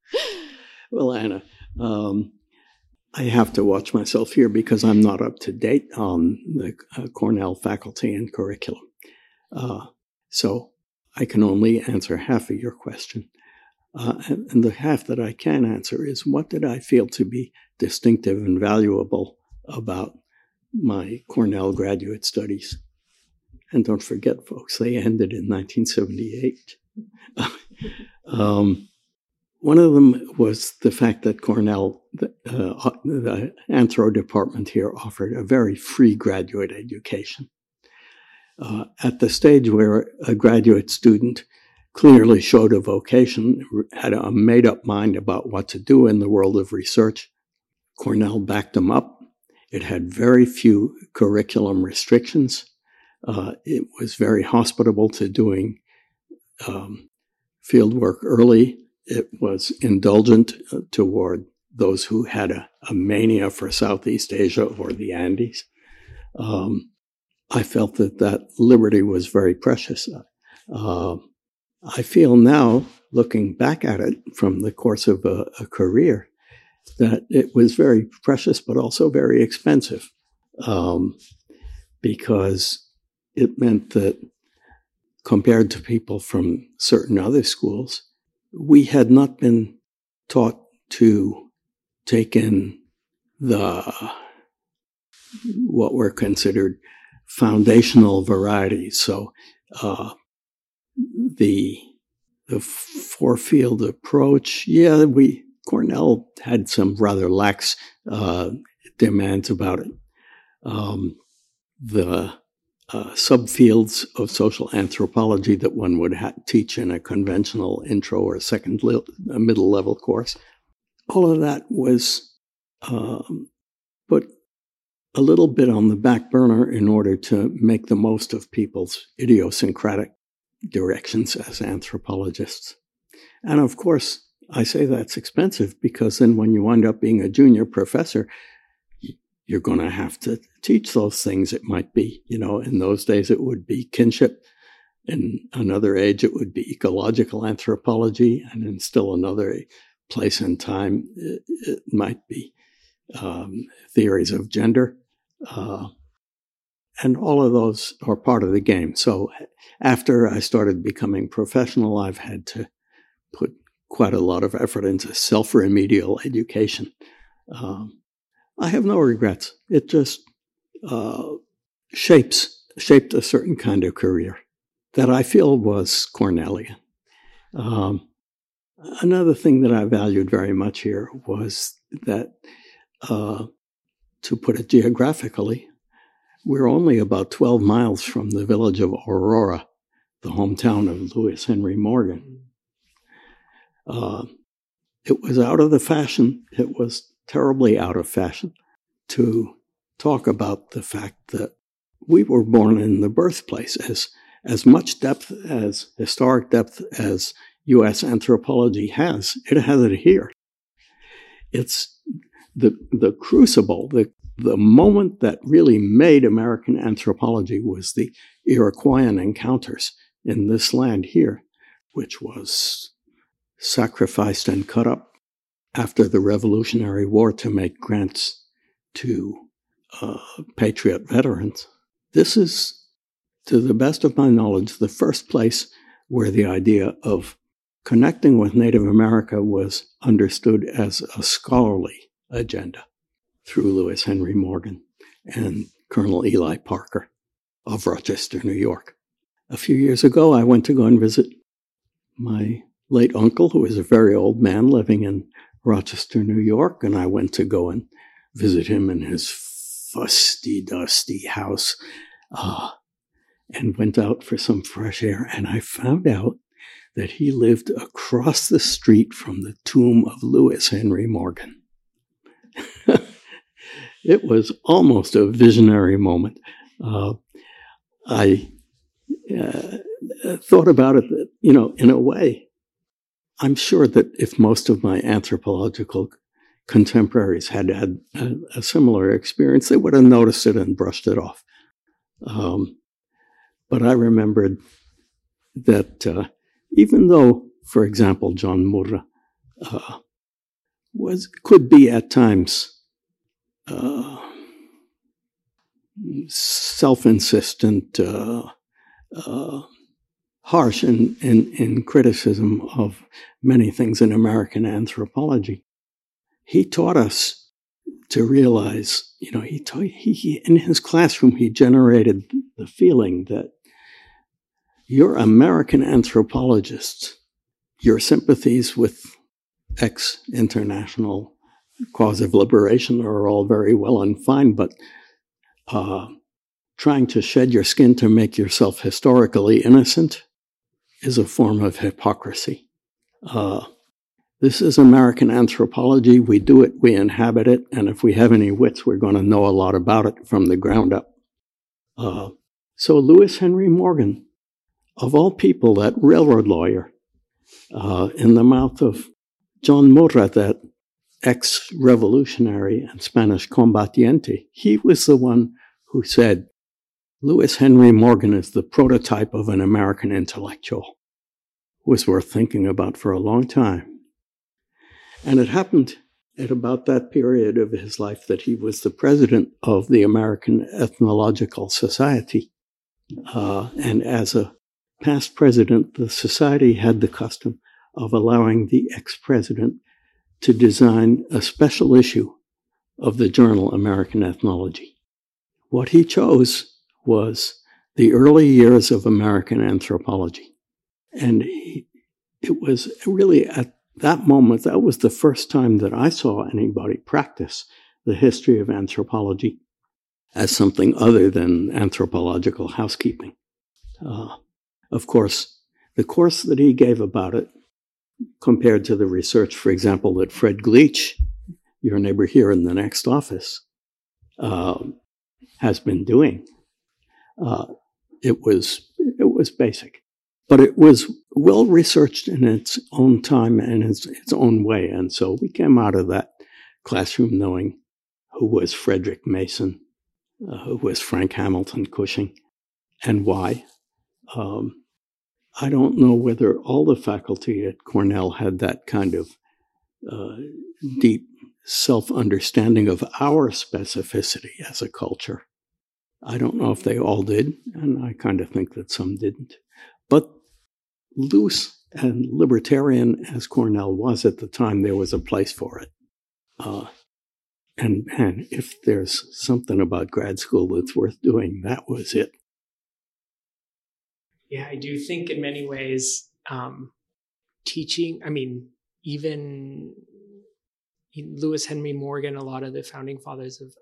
<laughs> well, Anna, um, I have to watch myself here because I'm not up to date on the uh, Cornell faculty and curriculum. Uh, so I can only answer half of your question. Uh, and, and the half that I can answer is what did I feel to be distinctive and valuable about my Cornell graduate studies. And don't forget, folks, they ended in 1978. <laughs> um, one of them was the fact that Cornell, the, uh, the anthro department here, offered a very free graduate education. uh, at the stage where a graduate student clearly showed a vocation, had a made up mind about what to do in the world of research. Cornell backed them up. It had very few curriculum restrictions. Uh, it was very hospitable to doing um, field work early. It was indulgent uh, toward those who had a, a, mania for Southeast Asia or the Andes. Um, I felt that that liberty was very precious. Uh, I feel now, looking back at it from the course of a, a career, that it was very precious, but also very expensive, um, because it meant that compared to people from certain other schools, we had not been taught to take in the what were considered foundational varieties. So uh, the the four field approach, yeah, we Cornell had some rather lax uh, demands about it. Um, the uh, subfields of social anthropology that one would ha- teach in a conventional intro or second li- middle level course. All of that was um, put a little bit on the back burner in order to make the most of people's idiosyncratic directions as anthropologists. And of course, I say that's expensive because then when you wind up being a junior professor, you're going to have to teach those things. It might be, you know, in those days it would be kinship. In another age, it would be ecological anthropology. And in still another place and time, it, it might be um, theories of gender. Uh, and all of those are part of the game. So after I started becoming professional, I've had to put quite a lot of effort into self remedial education. Um, I have no regrets. It just uh, shapes shaped a certain kind of career that I feel was Cornellian. Um, another thing that I valued very much here was that, uh, to put it geographically, we're only about 12 miles from the village of Aurora, the hometown of Lewis Henry Morgan. Uh, it was out of the fashion. It was terribly out of fashion to talk about the fact that we were born in the birthplace as as much depth as historic depth as U.S. anthropology has. It has it here. It's the the crucible, the the moment that really made American anthropology was the Iroquoian encounters in this land here, which was sacrificed and cut up after the Revolutionary War to make grants to uh, Patriot veterans. This is, to the best of my knowledge, the first place where the idea of connecting with Native America was understood as a scholarly agenda through Lewis Henry Morgan and Colonel Ely Parker of Rochester, New York. A few years ago, I went to go and visit my late uncle, who is a very old man living in Rochester, New York, and I went to go and visit him in his fusty, dusty house uh, and went out for some fresh air. And I found out that he lived across the street from the tomb of Lewis Henry Morgan. <laughs> it was almost a visionary moment. Uh, I uh, thought about it you know, in a way, I'm sure that if most of my anthropological contemporaries had had a, a similar experience, they would have noticed it and brushed it off. Um, but I remembered that uh, even though, for example, John Murra uh, was could be at times uh, self-insistent, uh, uh, harsh in, in, in criticism of many things in American anthropology. He taught us to realize, you know, he, taught, he, he in his classroom he generated the feeling that your American anthropologists, your sympathies with ex international cause of liberation are all very well and fine, but uh, trying to shed your skin to make yourself historically innocent is a form of hypocrisy. Uh, this is American anthropology. We do it, we inhabit it, and if we have any wits, we're going to know a lot about it from the ground up. Uh, so, Lewis Henry Morgan, of all people, that railroad lawyer, uh, in the mouth of John Murra, that ex revolutionary and Spanish combatiente, he was the one who said, Lewis Henry Morgan is the prototype of an American intellectual. Was worth thinking about for a long time. And it happened at about that period of his life that he was the president of the American Ethnological Society. Uh, and as a past president, the society had the custom of allowing the ex president to design a special issue of the journal American Ethnology. What he chose was the early years of American anthropology. And it was really at that moment, that was the first time that I saw anybody practice the history of anthropology as something other than anthropological housekeeping. Uh, of course, the course that he gave about it, compared to the research, for example, that Fred Gleach, your neighbor here in the next office, uh, has been doing, uh, it was it was basic, but it was well researched in its own time and its, its own way. And so we came out of that classroom knowing who was Frederick Mason, uh, who was Frank Hamilton Cushing, and why. Um, I don't know whether all the faculty at Cornell had that kind of uh, deep self understanding of our specificity as a culture. I don't know if they all did, and I kind of think that some didn't. But loose and libertarian as Cornell was at the time, there was a place for it. Uh, and man, if there's something about grad school that's worth doing, that was it. Yeah, I do think in many ways, um, teaching, I mean, even Lewis Henry Morgan, a lot of the founding fathers of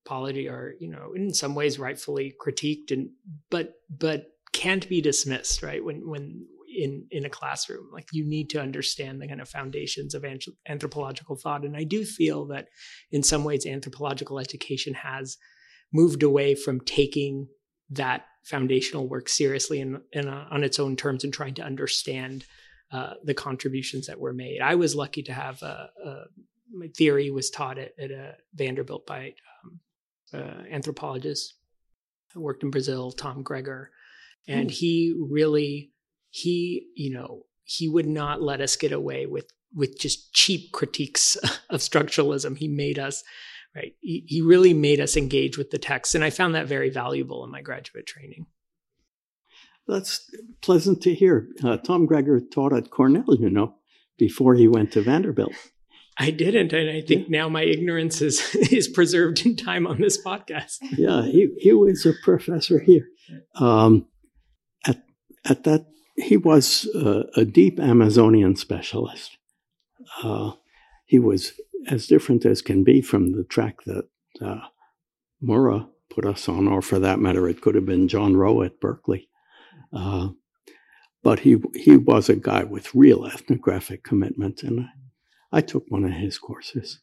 anthropology are, you know, in some ways rightfully critiqued and but but can't be dismissed, right? When when in in a classroom like you need to understand the kind of foundations of anthropological thought and i do feel that in some ways anthropological education has moved away from taking that foundational work seriously in, in a, on its own terms and trying to understand uh, the contributions that were made i was lucky to have a, a my theory was taught at, at vanderbilt by uh, anthropologist who worked in brazil tom Gregor, and he really he, you know, he would not let us get away with with just cheap critiques <laughs> of structuralism. He made us, right? He, he really made us engage with the text, and I found that very valuable in my graduate training. That's pleasant to hear. Uh, Tom Gregor taught at Cornell, you know, before he went to Vanderbilt. I didn't, and I think yeah. now my ignorance is <laughs> is preserved in time on this podcast. Yeah, he he was a professor here. Um, at at that he was uh, a deep Amazonian specialist. Uh, he was as different as can be from the track that uh, Murra put us on, or for that matter, it could have been John Rowe at Berkeley. Uh, but he he was a guy with real ethnographic commitment, and I, took one of his courses.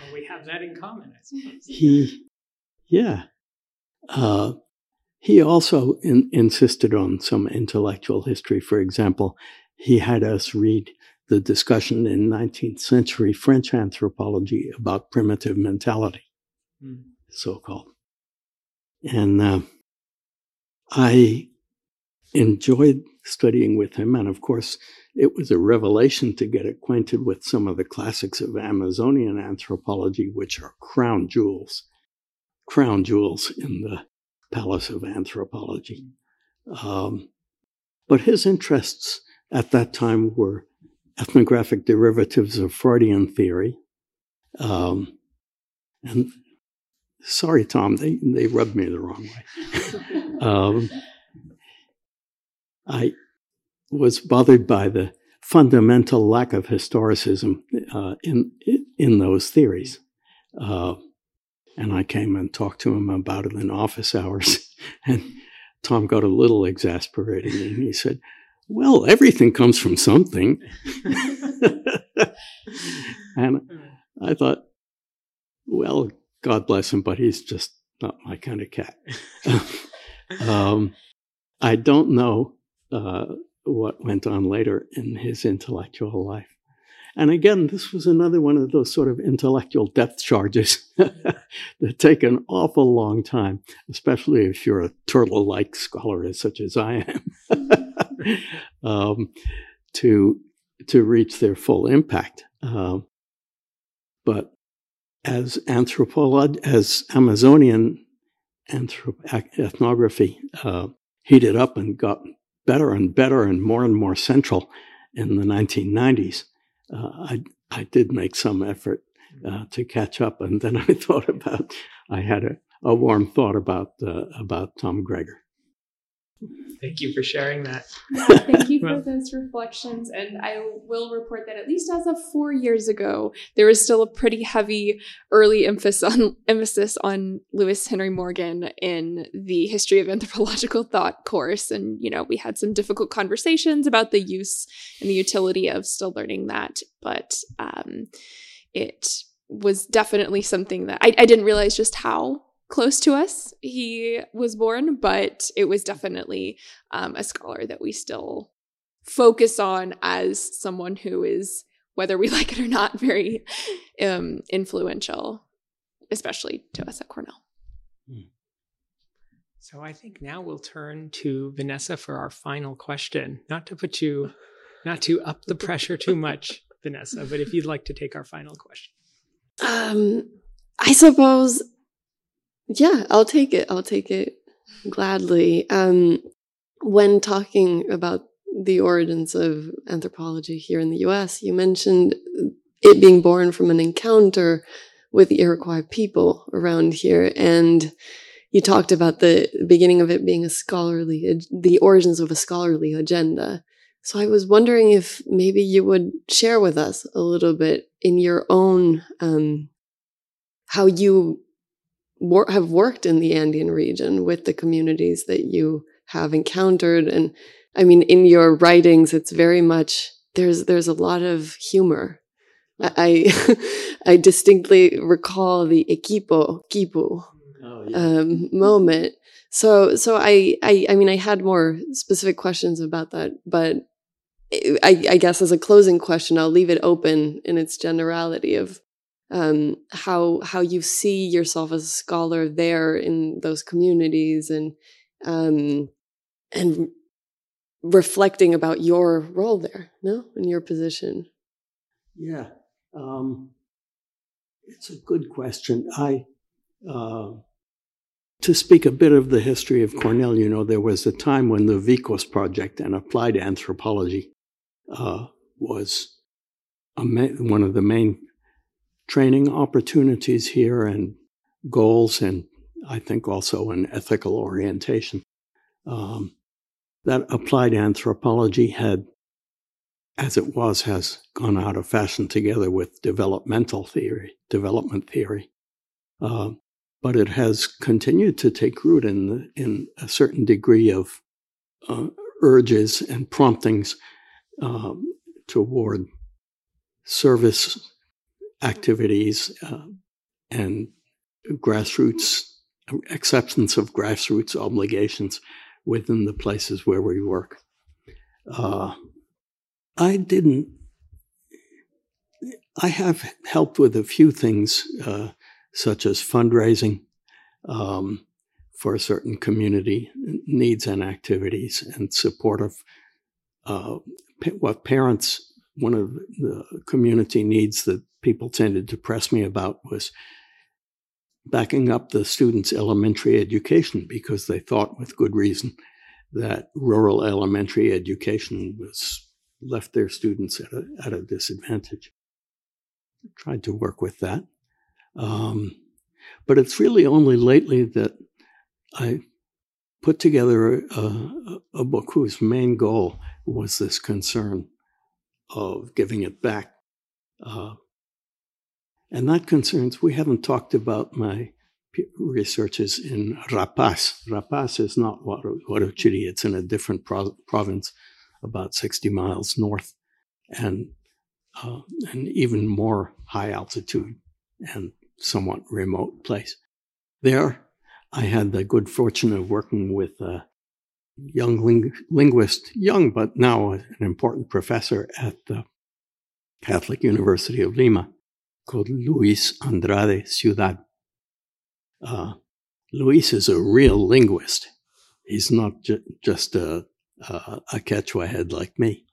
Well, we have that in common, I suppose. He, yeah. Uh, he also in, insisted on some intellectual history. For example, he had us read the discussion in 19th century French anthropology about primitive mentality, mm. so called. And uh, I enjoyed studying with him. And of course, it was a revelation to get acquainted with some of the classics of Amazonian anthropology, which are crown jewels, crown jewels in the palace of anthropology. Um, but his interests at that time were ethnographic derivatives of Freudian theory. Um, and sorry, Tom, they, they rubbed me the wrong way. <laughs> um, I was bothered by the fundamental lack of historicism uh, in in those theories. Uh, And I came and talked to him about it in office hours. <laughs> And Tom got a little exasperated and he said, Well, everything comes from something. <laughs> and I thought, Well, God bless him, but he's just not my kind of cat. <laughs> um, I don't know uh, what went on later in his intellectual life. And again, this was another one of those sort of intellectual depth charges <laughs> that take an awful long time, especially if you're a turtle like scholar, such as I am, <laughs> um, to, to reach their full impact. Uh, but as anthropology, as Amazonian anthrop- ethnography uh, heated up and got better and better and more and more central in the 1990s, uh, I, I did make some effort uh, to catch up. And then <laughs> I thought about, I had a, a warm thought about, uh, about Tom Gregor. Thank you for sharing that. Thank you <laughs> for those reflections. And I will report that at least as of four years ago, there was still a pretty heavy early emphasis on emphasis on Lewis Henry Morgan in the history of anthropological thought course. And, you know, we had some difficult conversations about the use and the utility of still learning that. But um, it was definitely something that I, I didn't realize just how close to us he was born, but it was definitely um, a scholar that we still focus on as someone who is, whether we <laughs> like it or not, very um, influential, especially to us at Cornell. Hmm. So I think now we'll turn to Vanessa for our final question. Not to put you, not to up the pressure too much, Vanessa, but if you'd like to take our final question. Um, I suppose yeah, I'll take it. I'll take it gladly. Um, when talking about the origins of anthropology here in the US, you mentioned it being born from an encounter with the Iroquois people around here. And you talked about the beginning of it being a scholarly, the origins of a scholarly agenda. So I was wondering if maybe you would share with us a little bit in your own, um, how you wor- have worked in the Andean region with the communities that you have encountered. And I mean, in your writings, it's very much, there's, there's a lot of humor. I, I <laughs> distinctly recall the equipo, kipu, oh, yeah. um, moment. So, so I, I, I mean, I had more specific questions about that, but I, I guess as a closing question, I'll leave it open in its generality of um, how how you see yourself as a scholar there in those communities and um, and reflecting about your role there, no, in your position. Yeah, um, it's a good question. I uh, to speak a bit of the history of Cornell. You know, there was a time when the VICOS project and applied anthropology uh, was ma- one of the main training opportunities here and goals, and I think also an ethical orientation. Um, that applied anthropology had, as it was, has gone out of fashion together with developmental theory, development theory. Uh, but it has continued to take root in, in a certain degree of uh, urges and promptings um, toward service activities uh, and grassroots acceptance of grassroots obligations within the places where we work. Uh, I didn't. I have helped with a few things, uh, such as fundraising um, for certain community needs and activities, and support of uh, what parents. One of the community needs that people tended to press me about was backing up the students' elementary education because they thought, with good reason, that rural elementary education was left their students at a, at a disadvantage. Tried to work with that. Um, but it's really only lately that I put together a, a, book whose main goal was this concern of giving it back uh, and that concerns, we haven't talked about my researches in Rapaz. Rapaz is not Huarochirí, it's in a different pro- province about 60 miles north and uh, an even more high altitude and somewhat remote place. There, I had the good fortune of working with a young ling- linguist, young but now an important professor at the Catholic University of Lima called Luis Andrade Ciudad. Uh, Luis is a real linguist. He's not ju- just a, a, a, Quechua head like me.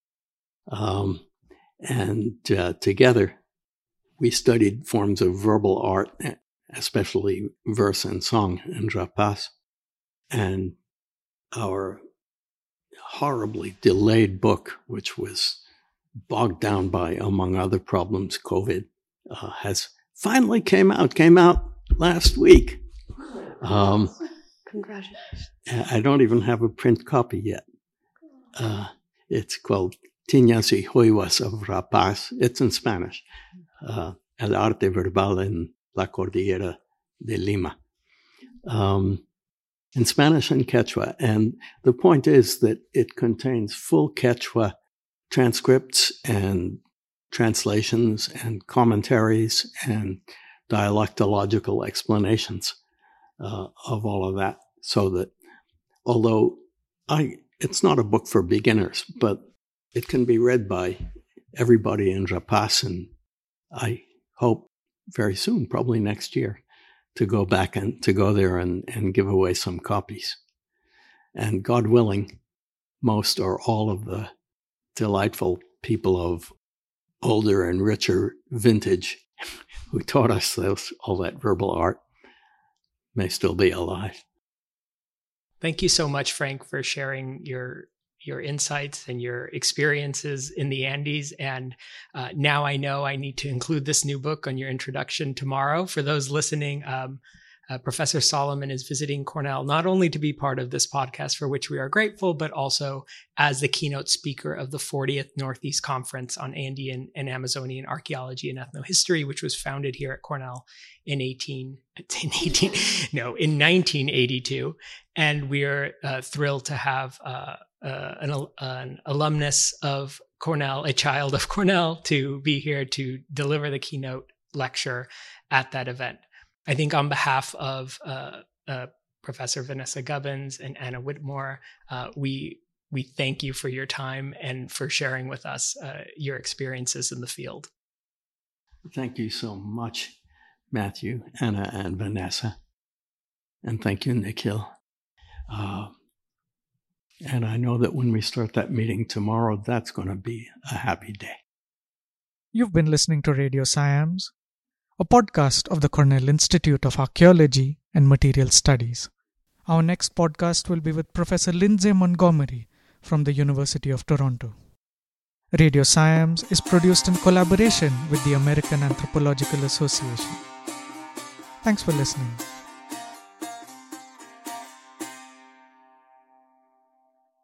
Um, and uh, together, we studied forms of verbal art, especially verse and song in Rapaz. And our horribly delayed book, which was bogged down by, among other problems, COVID, uh, has finally came out. Came out last week. Um, Congratulations! I don't even have a print copy yet. Uh, it's called Tiñas y Huevas of Rapaz. It's in Spanish. Uh, El arte verbal en la cordillera de Lima. Um, in Spanish and Quechua. And the point is that it contains full Quechua transcripts and translations and commentaries and dialectological explanations uh, of all of that. So that although I, it's not a book for beginners, but it can be read by everybody in Rapaz. And I hope very soon, probably next year, to go back and to go there and, and give away some copies. And God willing, most or all of the delightful people of older and richer vintage <laughs> who taught us those, all that verbal art may still be alive. Thank you so much, Frank, for sharing your your insights and your experiences in the Andes. And uh, now I know I need to include this new book on your introduction tomorrow. For those listening, um, uh, Professor Salomon is visiting Cornell not only to be part of this podcast, for which we are grateful, but also as the keynote speaker of the 40th Northeast Conference on Andean and Amazonian Archaeology and Ethnohistory, which was founded here at Cornell in 18, <laughs> in 18 no, in 1982. And we are uh, thrilled to have uh, uh, an, an alumnus of Cornell, a child of Cornell, to be here to deliver the keynote lecture at that event. I think on behalf of uh, uh, Professor Vanessa Gubbins and Anna Whittemore, uh, we we thank you for your time and for sharing with us uh, your experiences in the field. Thank you so much, Matthew, Anna, and Vanessa, and thank you, Nikhil. Uh, and I know that when we start that meeting tomorrow, that's going to be a happy day. You've been listening to RadioCIAMS a podcast of the Cornell Institute of Archaeology and Material Studies. Our next podcast will be with Professor Lindsay Montgomery from the University of Toronto. RadioCIAMS is produced in collaboration with the American Anthropological Association. Thanks for listening.